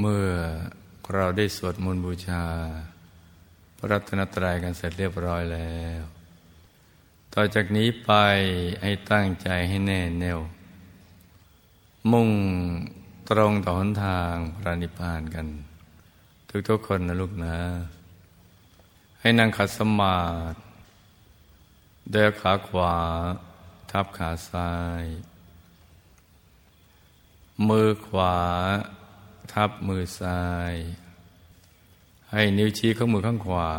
เมื่อเราได้สวดมนต์บูชา พระรัตนตรัยกันเสร็จเรียบร้อยแล้ว ต่อจากนี้ไปให้ตั้งใจให้แน่แน่ว มุ่งตรงต่อหนทางพระนิพพานกัน ทุกๆคนนะลูกนะ ให้นั่งขัดสมาธิเดินขาขวา ทับขาซ้าย มือขวา ทับมือซ้าย ให้นิ้วชี้ข้างมือข้างขวา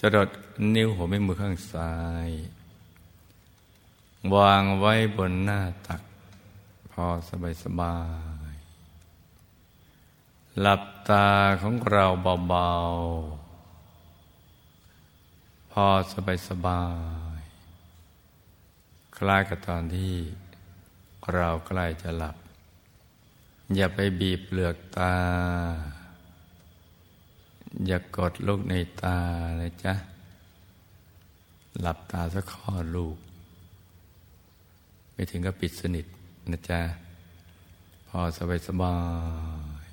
จะดดนิ้วหัวแม่มือข้างซ้าย วางไว้บนหน้าตัก พอสบายสบาย หลับตาของเราเบาๆ พอสบายสบาย คล้ายกับตอนที่เราใกล้จะหลับ อย่าไปบีบเปลือกตา อย่ากดลูกในตาเลยจ้ะ หลับตาสักข้อลูก ไม่ถึงก็ปิดสนิทนะจ๊ะ พอสบายสบาย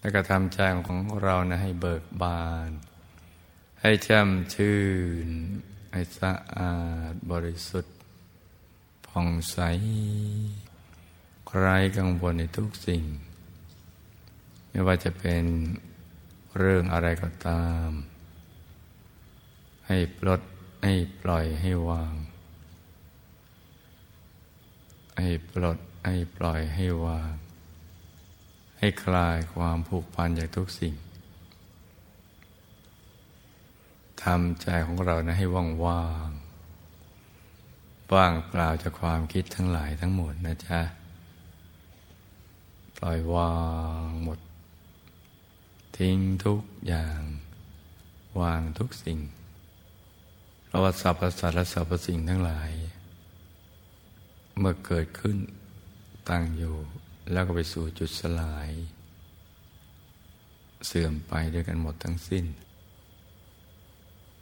แล้วก็ทำใจของเรานะให้เบิกบาน ให้แช่มชื่น ให้สะอาดบริสุทธิ์ผ่องใส ใครกังวลในทุกสิ่ง ไม่ว่าจะเป็นเรื่องอะไรก็ตาม ให้ปลดให้ปล่อยให้วาง ให้ปลดให้ปล่อยให้วาง ให้คลายความผูกพันจากทุกสิ่งทำใจของเรานะให้ว่างว่างว่างเปล่าจากความคิดทั้งหลายทั้งหมดนะจ๊ะ ปล่อยวางหมด ทิ้งทุกอย่าง วางทุกสิ่งเราะว่าสรรพสัตว์และสรรพสิ่งทั้งหลาย เมื่อเกิดขึ้นตั้งอยู่ แล้วก็ไปสู่จุดสลาย เสื่อมไปด้วยกันหมดทั้งสิ้น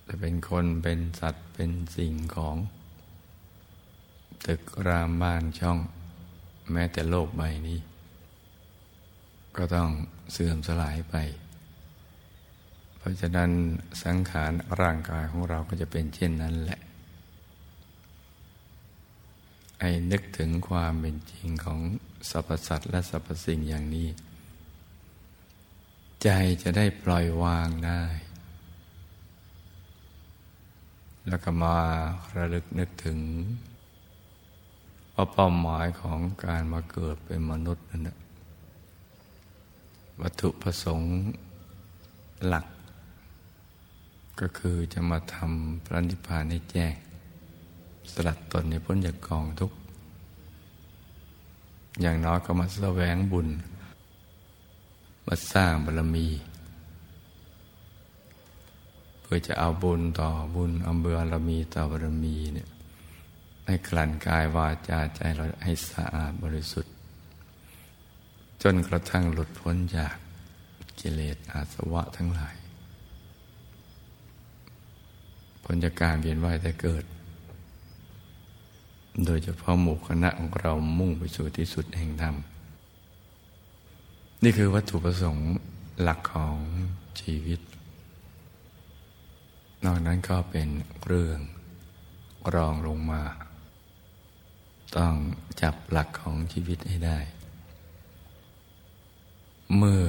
จะเป็นคนเป็นสัตว์เป็นสิ่งของ ตึกรามบ้านช่อง แม้แต่โลกใบนี้ ก็ต้องเสื่อมสลายไป เพราะฉะนั้นสังขารร่างกายของเราก็จะเป็นเช่นนั้นแหละ ไอ้นึกถึงความเป็นจริงของสรรพสัตว์และสรรพสิ่งอย่างนี้ ใจจะได้ปล่อยวางได้ แล้วก็มาระลึกนึกถึงว่าเป้าหมายของการมาเกิดเป็นมนุษย์นั่นแหละ วัตถุประสงค์หลัก ก็คือจะมาทำพระนิพพานให้แจ้ง สลัดตนในพ้นจากกองทุกอย่างน้อยก็มาแสวงบุญ มาสร้างบารมี เพื่อจะเอาบุญต่อบุญเอาเบารมีต่อบารมีเนี่ยให้กลั่นกายวาจาใจเราให้สะอาดบริสุทธิ์ จนกระทั่งหลุดพ้นจากกิเลสอาสวะทั้งหลายพ้นจากการเวียนว่ายแต่เกิด โดยเฉพาะหมู่คณะของเรามุ่งไปสู่ที่สุดแห่งธรรม นี่คือวัตถุประสงค์หลักของชีวิต นอกนั้นก็เป็นเรื่องรองลงมา ต้องจับหลักของชีวิตให้ได้ เมื่อ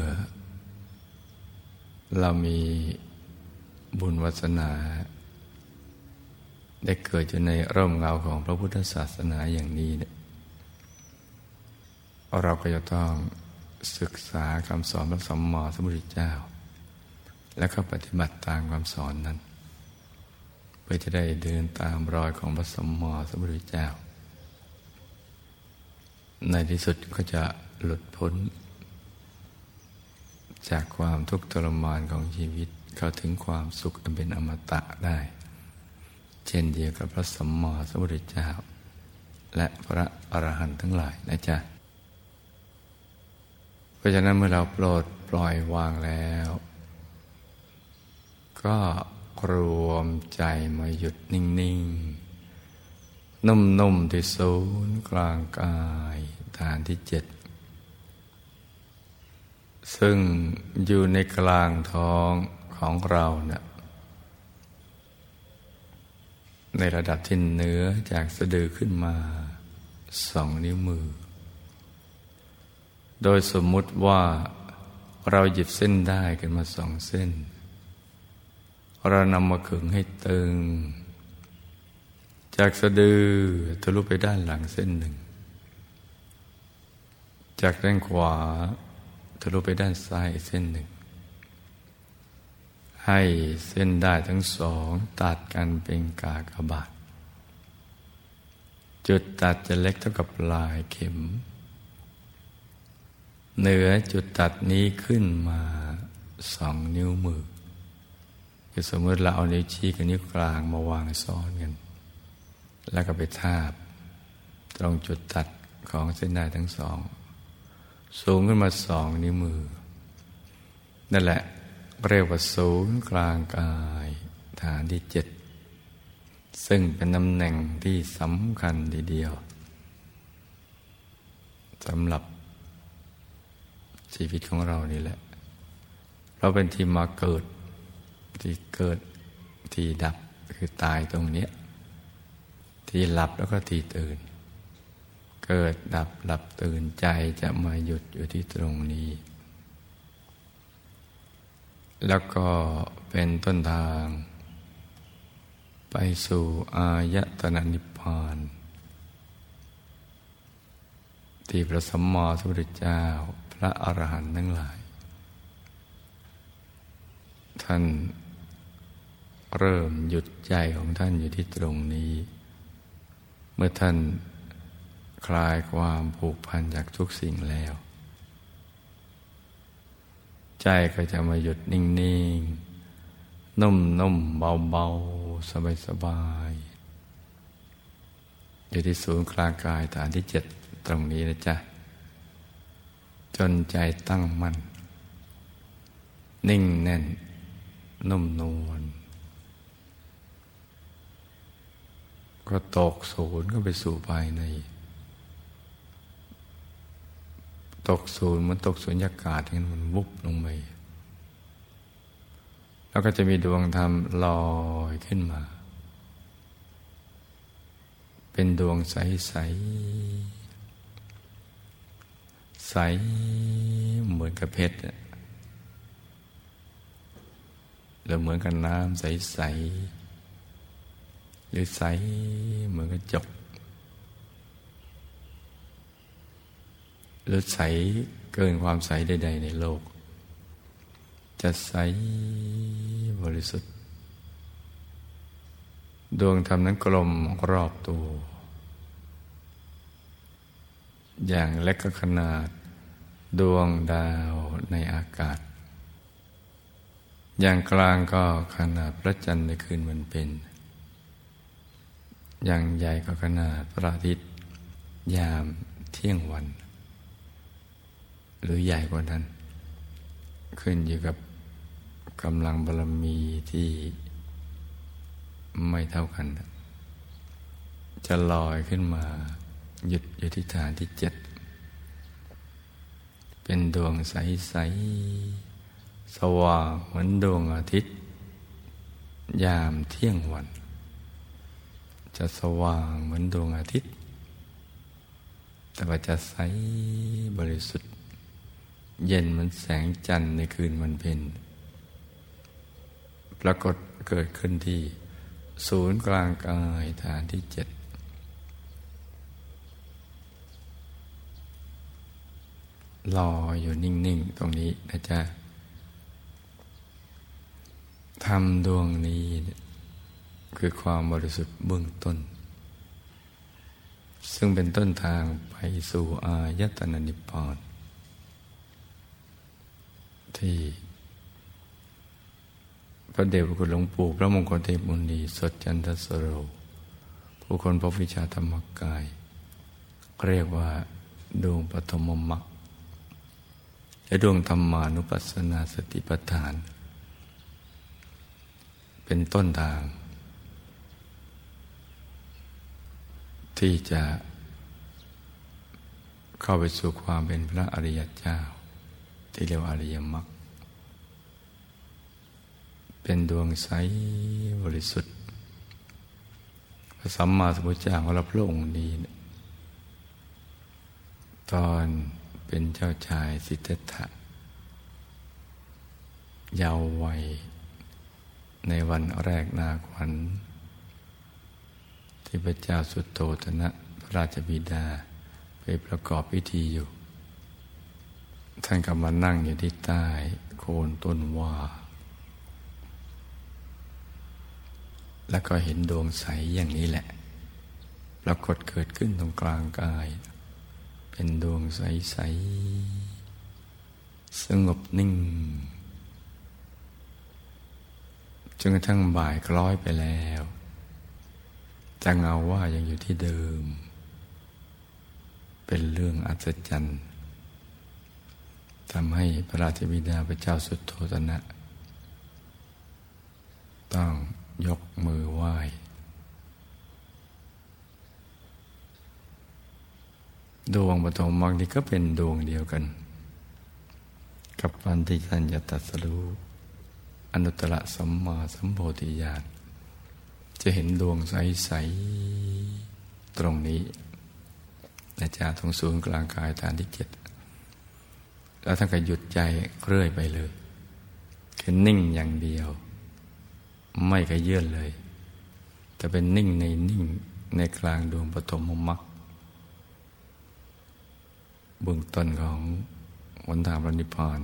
เรามีบุญวัสนา ได้เกิดอยู่ในร่มเงาของพระพุทธศาสนาอย่างนี้เนี่ยเราก็จะต้องศึกษาคำสอนพระสัมมาสัมพุทธเจ้า แล้วก็ปฏิบัติตามคำสอนนั้น เพื่อจะได้เดินตามรอยของพระสัมมาสัมพุทธเจ้า ในที่สุดก็จะหลุดพ้น จากความทุกข์ทรมานของชีวิตเข้าถึงความสุขอันเป็นอมตะได้ เช่นเดียวกับพระสัมมาสัมพุทธเจ้า และพระอรหันต์ทั้งหลายนะจ๊ะ เพราะฉะนั้นเมื่อเราโปรดปล่อยวางแล้ว ก็รวมใจมาหยุดนิ่ง ๆ นุ่ม ๆ ที่ศูนย์กลางกายฐานที่เจ็ด ซึ่งอยู่ในกลางท้องของเราเนะี่ยในระดับที่เหนือจากสะดือขึ้นมาสองนิ้วมือ โดยสมมุติว่าเราหยิบเส้นได้กันมาสองเส้น เรานำมาขึงให้ตึง จากสะดือทะลุไปด้านหลังเส้นหนึ่ง จากด้านขวา ทะลุไปด้านซ้ายเส้นหนึ่ง ให้เส้นได้ทั้งสองตัดกันเป็นกากบาท จุดตัดจะเล็กเท่ากับลายเข็ม เหนือจุดตัดนี้ขึ้นมาสองนิ้วมือคือสมมติเราเอานิ้วชี้กับนิ้วกลางมาวางซ้อนกัน แล้วก็ไปทาบ ตรงจุดตัดของเส้นได้ทั้งสอง สูงขึ้นมาสองนิ้วมือ นั่นแหละเรียกว่าศูนย์กลางกายฐานที่เจ็ดซึ่งเป็นตำแหน่งที่สำคัญทีเดียวสำหรับชีวิตของเรานี่แหละ เราเป็นที่มาเกิด ที่เกิดที่ดับคือตายตรงนี้ ที่หลับแล้วก็ที่ตื่น เกิดดับหลับตื่นใจจะมาหยุดอยู่ที่ตรงนี้ แล้วก็เป็นต้นทาง ไปสู่อายตนะนิพพาน ที่พระสัมมาสัมพุทธเจ้าพระอรหันต์ทั้งหลาย ท่านเริ่มหยุดใจของท่านอยู่ที่ตรงนี้ เมื่อท่าน คลายความผูกพันจากทุกสิ่งแล้ว ใจก็จะมาหยุดนิ่ง ๆ นุ่ม ๆ เบา ๆ สบาย ๆ อยู่ที่ศูนย์กลางกายฐานที่เจ็ดตรงนี้นะจ๊ะ จนใจตั้งมัน่น นิ่งแน่น นุ่มนวลก็ตกศูนย์ก็ไปสู่ภายใน ตกศูนย์มันตกศูนยากาศอย่างนั้นมันวุบลงไปแล้วก็จะมีดวงธรรมลอยขึ้นมา เป็นดวงใสๆใสเหมือนกับเพชรหรือเหมือนกับน้ำใสๆหรือใสเหมือนกับจก หรือใสเกินความใสใด ๆ ในโลก จะใสบริสุทธิ์ ดวงธรรมนั้นกลมรอบตัว อย่างเล็กก็ขนาดดวงดาวในอากาศ อย่างกลางก็ขนาดพระจันทร์ในคืนวันเป็น อย่างใหญ่ก็ขนาดพระอาทิตย์ยามเที่ยงวัน หรือใหญ่กว่านั้น ขึ้นอยู่กับกำลังบารมีที่ไม่เท่ากัน จะลอยขึ้นมา หยุดอยู่ที่ฐานที่เจ็ด เป็นดวงใสๆสว่างเหมือนดวงอาทิตย์ ยามเที่ยงวัน จะสว่างเหมือนดวงอาทิตย์ แต่ว่าจะใสบริสุทธิ์ เย็นเหมือนแสงจันทร์ในคืนวันเพ็ญปรากฏเกิดขึ้นที่ ศูนย์กลางกายฐานที่เจ็ดรออยู่นิ่ง ๆ ตรงนี้นะจ๊ะทำดวงนี้คือความบริสุทธิ์เบื้องต้น ซึ่งเป็นต้นทางไปสู่อายตนะนิพพาน ที่พระเดชพระคุณหลวงปู่พระมงคลเทพมุนีสดจันทสโร ผู้คนพบวิชาธรรมกาย เรียกว่าดวงปฐมมรรคและดวงธรรมานุปัสสนาสติปัฏฐาน เป็นต้นทาง ที่จะเข้าไปสู่ความเป็นพระอริยเจ้า ที่เรียกว่าอริยมรรคเป็นดวงใสบริสุทธิ์พระสัมมาสัมพุทธเจ้าของเราพระองค์นี้ตอนเป็นเจ้าชายสิทธัตถะยาววัย ในวันแรกนาขวัญที่พระเจ้าสุดโตธนะพระราชบิดาไปประกอบพิธีอยู่ ท่านก็มานั่งอยู่ที่ใต้โคนต้นว่า แล้วก็เห็นดวงใสอย่างนี้แหละ ปรากฏเกิดขึ้นตรงกลางกาย เป็นดวงใสๆสงบนิ่งจนกระทั่งบ่ายคล้อยไปแล้วจะเงาว่ายังอยู่ที่เดิม เป็นเรื่องอัศจรรย์ ทำให้พระราชบิดาพระเจ้าสุดโทตนะ ต้องยกมือไหว้ ดวงปฐมมรรคนี้ก็เป็นดวงเดียวกัน กับวันที่ท่านจะตัดสรู้อนุตตรสัมมาสัมโพธิญาณจะเห็นดวงใส ๆ ตรงนี้นะจ๊ะตรงศูนย์กลางกายฐานที่เจ็ด แล้วท่านก็หยุดใจเรื่อยไปเลยแค่นิ่งอย่างเดียว ไม่กระเยื่อนเลยแต่เป็นนิ่งในนิ่งในกลางดวงปฐมมรรคเบื้องต้นของหนทางพระนิพพาน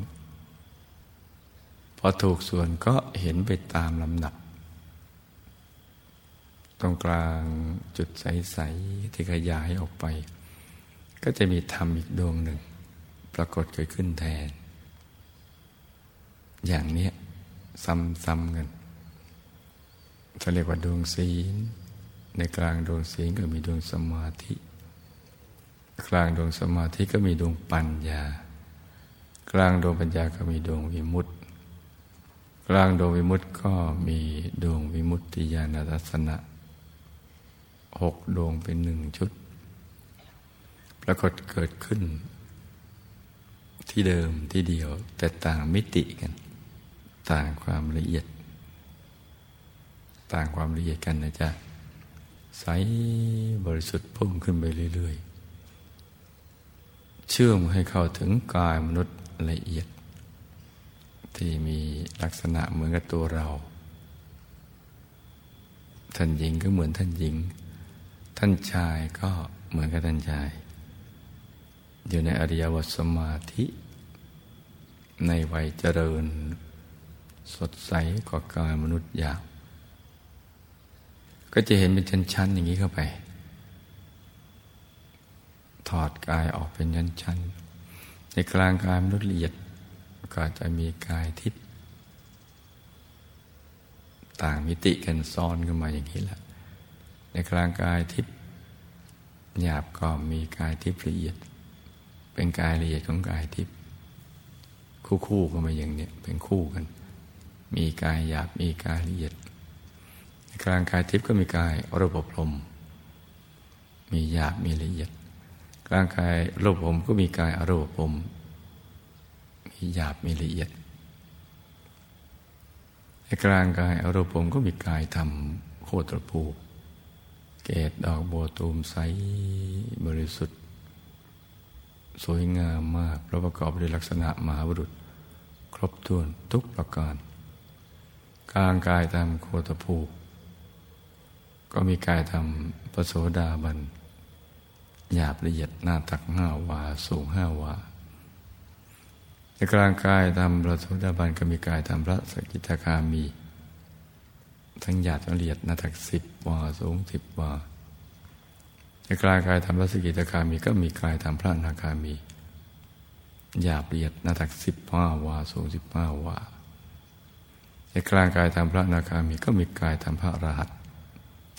พอถูกส่วนก็เห็นไปตามลำดับ ตรงกลางจุดใส ๆ ที่ขยายออกไป ก็จะมีธรรมอีกดวงหนึ่ง ปรากฏเกิดขึ้นแทน อย่างเนี้ยซ้ำๆกันเขาเรียกว่าดวงศีล ในกลางดวงศีลก็มีดวงสมาธิ กลางดวงสมาธิก็มีดวงปัญญา กลางดวงปัญญาก็มีดวงวิมุตติ กลางดวงวิมุตติก็มีดวงวิมุตติญาณทัศนะหกดวงเป็นหนึ่งชุด ปรากฏเกิดขึ้น ที่เดิมที่เดียว แต่ต่างมิติกัน ต่างความละเอียด ต่างความละเอียดกันนะจ๊ะใสบริสุทธิ์พุ่งขึ้นไปเรื่อย ๆ เชื่อมให้เข้าถึงกายมนุษย์ละเอียด ที่มีลักษณะเหมือนกับตัวเรา ท่านหญิงก็เหมือนท่านหญิง ท่านชายก็เหมือนกับท่านชาย อยู่ในอริยวัสมาธิ ในวัยเจริญ สดใสกว่ากายมนุษย์ยาวก็จะเห็นเป็นชั้นๆอย่างนี้เข้าไป ถอดกายออกเป็นชั้นๆในกลางกายมนุษย์ละเอียดก็จะมีกายทิพย์ต่างมิติกันซ้อนกันมาอย่างนี้แหละในกลางกายทิพย์หยาบก็มีกายทิพย์ละเอียด เป็นกายละเอียดของกายทิพย์คู่คู่กันมาอย่างเนี้ยเป็นคู่กัน มีกายหยาบมีกายละเอียด กลางกายทิพย์ก็มีกายรูปพรมมีหยาบมีละเอียด กลางกายรูปผมก็มีกายอรูปพรมมีหยาบมีละเอียดในกลางกายอรูปพรมก็มีกายธรรมโคตรภูเกตดอกบัวตูมใสบริสุทธิ์ สวยงามมากประกอบด้วยลักษณะมหาบุรุษ ครบถ้วนทุกประการกลางกายตามโคตภูก็มีกายทำปโสดาบัน หยาบละเอียดหน้าตักห้าวา สูงห้าวา ในกลางกายทำปโสดาบันก็มีกายทำพระสกิทาคามี ทั้งหยาดละเอียดหน้าถักสิบวา สูงสิบวา กลายกายทำพระสกิตาคามีก็มีกายทำพระนาคามีหยาบละเอียดนาถักสิบห้าวาสูงสิบห้าวาในกลางกายทำพระนาคามีก็มีกายทำพระรหัส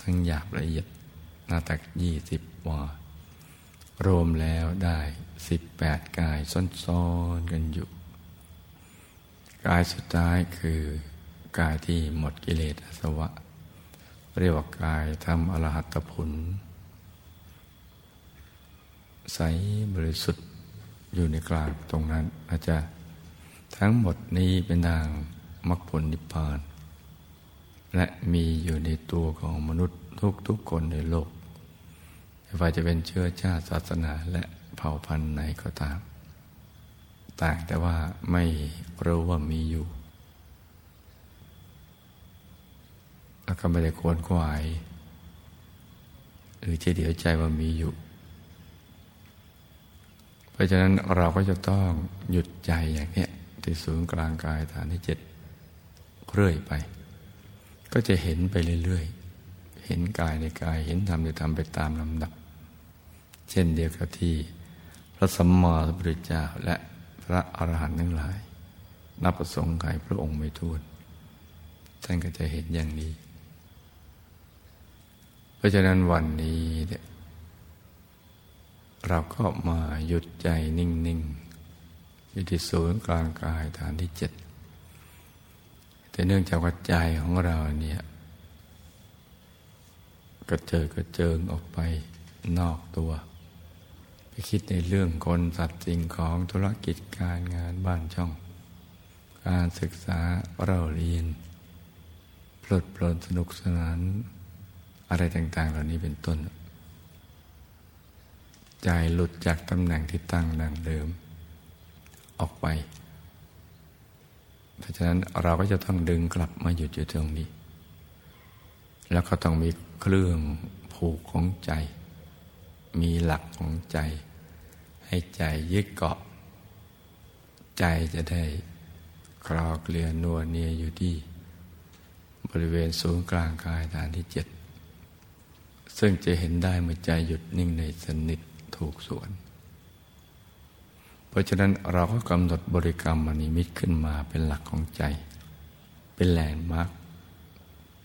ทั้งหยาบละเอียดนาตักยี่สิบวารวมแล้วได้สิบแปดกายซ้อนๆกันอยู่ กายสุดท้ายคือกายที่หมดกิเลสอสวะ เรียกว่ากายทำอรหัตผล ใสบริสุทธิ์อยู่ในกลางตรงนั้นอาจจะทั้งหมดนี้เป็นทางมรรคผลนิพพาน และมีอยู่ในตัวของมนุษย์ทุกๆคนในโลกไม่ว่าจะเป็นเชื้อชาติศาสนาและเผ่าพันธุ์ไหนก็ตาม ต่างแต่ว่าไม่รู้ว่ามีอยู่แล้วก็ไม่ได้ควรขวาย หรือจะเดียวใจว่ามีอยู่ เพราะฉะนั้นเราก็จะต้องหยุดใจอย่างนี้ที่ศูนย์กลางกายฐานที่เจ็ดเรื่อยไป ก็จะเห็นไปเรื่อยๆ เห็นกายในกายเห็นธรรมในธรรมไปตามลำดับ เช่นเดียวกับที่พระสัมมาสัมพุทธเจ้าและพระอรหันต์ทั้งหลาย นับประสงค์ไขพระองค์ไม่ทูลท่านก็จะเห็นอย่างนี้ เพราะฉะนั้นวันนี้ เราก็มาหยุดใจนิ่งๆอยู่ที่ศูนย์กลางกายฐานที่เจ็ดแต่เนื่องจากว่าใจของเราเนี่ยกระเจิดกระเจิงออกไปนอกตัว ไปคิดในเรื่องคนสัตว์สิ่งของธุรกิจการงานบ้านช่อง การศึกษาเราเรียนเพลดเพลินสนุกสนาน อะไรต่าง ๆ เหล่านี้เป็นต้น ใจหลุดจากตำแหน่งที่ตั้งดังเดิม ออกไป เพราะฉะนั้นเราก็จะต้องดึงกลับมาหยุดอยู่ตรงนี้ แล้วก็ต้องมีเครื่องผูกของใจ มีหลักของใจ ให้ใจยึดเกาะ ใจจะได้คลอเกลียนัวเนียอยู่ที่บริเวณศูนย์กลางกายฐานที่เจ็ดซึ่งจะเห็นได้เมื่อใจหยุดนิ่งในสนิท ถูกส่วน เพราะฉะนั้นเราก็กำหนดบริกรรมนิมิตขึ้นมาเป็นหลักของใจ เป็น landmark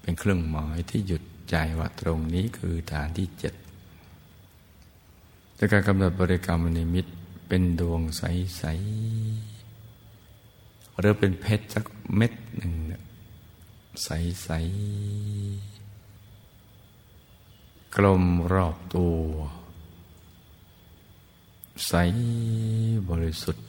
เป็นเครื่องหมายที่หยุดใจว่าตรงนี้คือฐานที่เจ็ดแต่การกำหนดบริกรรมนิมิตเป็นดวงใสๆหรือเป็นเพชรสักเม็ดหนึ่งใสๆกลมรอบตัว ใสบริสุทธิ์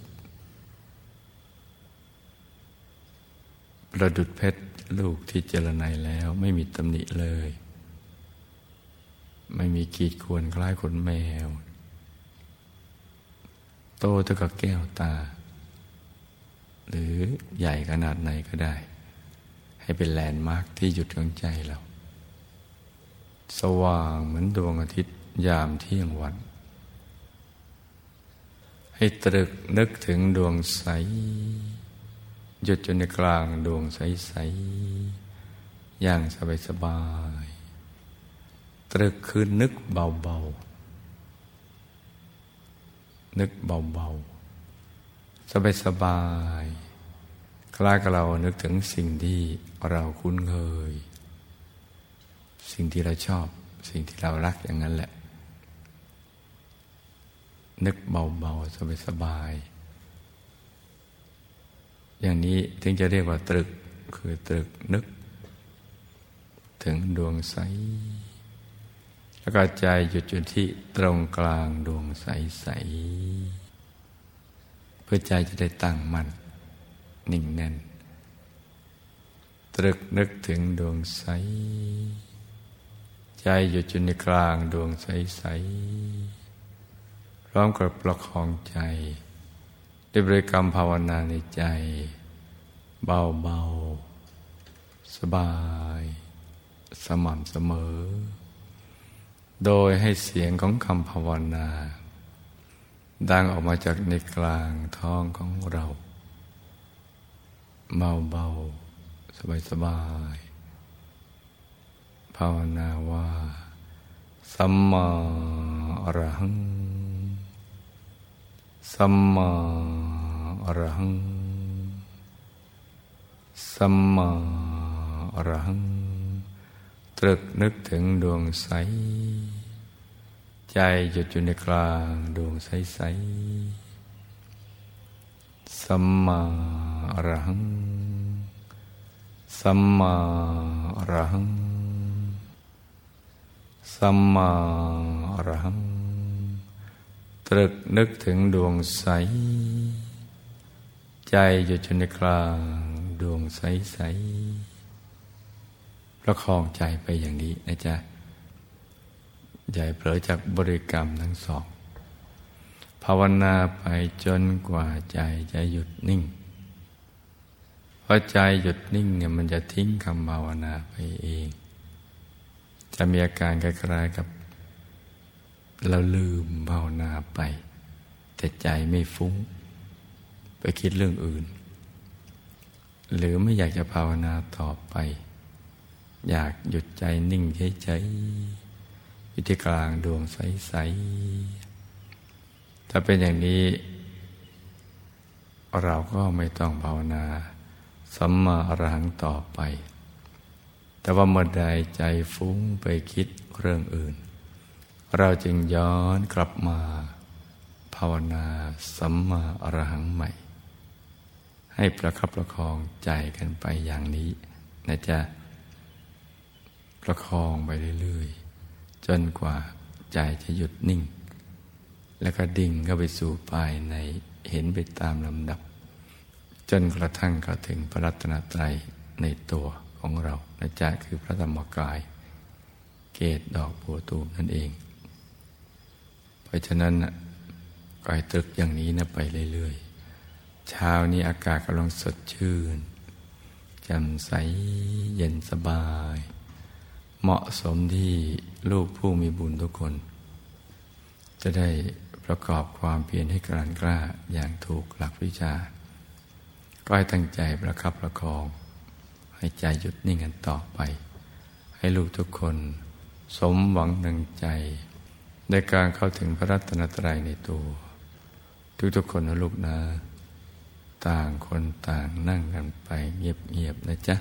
ประดุดเพชรลูกที่เจรไนแล้วไม่มีตำหนิเลย ไม่มีขีดควรคล้ายคนแมว โตเท่ากับแก้วตา หรือใหญ่ขนาดไหนก็ได้ ให้เป็นแลนด์มาร์กที่หยุดของใจเรา สว่างเหมือนดวงอาทิตย์ยามเที่ยงวัน ให้ตรึกนึกถึงดวงใส หยุดอยู่ในกลางดวงใสใสอย่างสบายสบาย ตรึกคือนึกเบาๆ นึกเบาๆ สบายสบายคล้ายกับเรานึกถึงสิ่งที่เราคุ้นเคย สิ่งที่เราชอบ สิ่งที่เรารักอย่างนั้นแหละ นึกเบาๆ สบายๆอย่างนี้ถึงจะเรียกว่าตรึกคือตรึกนึก ถึงดวงใส แล้วก็ใจหยุดอยู่ที่ตรงกลางดวงใสๆเพื่อใจจะได้ตั้งมั่นนิ่งแน่น ตรึกนึกถึงดวงใส ใจหยุดอยู่ในกลางดวงใสๆ พร้อมกับประคองใจ ด้วยบริกรรมภาวนาในใจ เบาเบาสบาย สม่ำเสมอ โดยให้เสียงของคำภาวนา ดังออกมาจากในกลางท้องของเราเบาเบาสบายสบายภาวนาว่า สัมมาอรหัง สัมมาอรหัง สัมมาอรหัง ตรึกนึกถึงดวงใส ใจหยุดอยู่ในกลางดวงใสใส สัมมาอรหัง สัมมาอรหัง สัมมาอรหัง ตรึกนึกถึงดวงใส ใจอยู่จนในกลางดวงใสๆประคองใจไปอย่างนี้นะจ๊ะใหญ่เผลอจากบริกรรมทั้งสอง ภาวนาไปจนกว่าใจจะหยุดนิ่งพอใจหยุดนิ่งเนี่ยมันจะทิ้งคำภาวนาไปเอง จะมีอาการคล้ายๆกับ เราลืมภาวนาไป แต่ใจไม่ฟุ้ง ไปคิดเรื่องอื่น หรือไม่อยากจะภาวนาต่อไป อยากหยุดใจนิ่งเฉยๆอยู่ที่กลางดวงใสๆถ้าเป็นอย่างนี้ เราก็ไม่ต้องภาวนาสัมมาอรหังต่อไป แต่ว่าเมื่อใดใจฟุ้งไปคิดเรื่องอื่น เราจึงย้อนกลับมา ภาวนาสัมมาอรหังใหม่ ให้ประคับประคองใจกันไปอย่างนี้นะจ๊ะประคองไปเรื่อยๆ จนกว่าใจจะหยุดนิ่ง แล้วก็ดิ่งเข้าไปสู่ภายในเห็นไปตามลำดับ จนกระทั่งเข้าถึงพระรัตนตรัยในตัวของเรานะจ๊ะคือพระธรรมกาย เกตดอกบัวตูมนั่นเอง เพราะฉะนั้นก็ให้ตรึกอย่างนี้นะไปเรื่อยๆ เช้านี้อากาศกำลังสดชื่นแจ่มใสเย็นสบาย เหมาะสมที่ลูกผู้มีบุญทุกคน จะได้ประกอบความเพียรให้กลั่นกล้าอย่างถูกหลักวิชา ก็ให้ตั้งใจประคับประคอง ให้ใจหยุดนิ่งกันต่อไป ให้ลูกทุกคน สมหวังดังใจ ในการเข้าถึงพระรัตนตรัยในตัว ทุกๆคนนะลูกนะ ต่างคนต่างนั่งกันไปเงียบๆนะจ๊ะ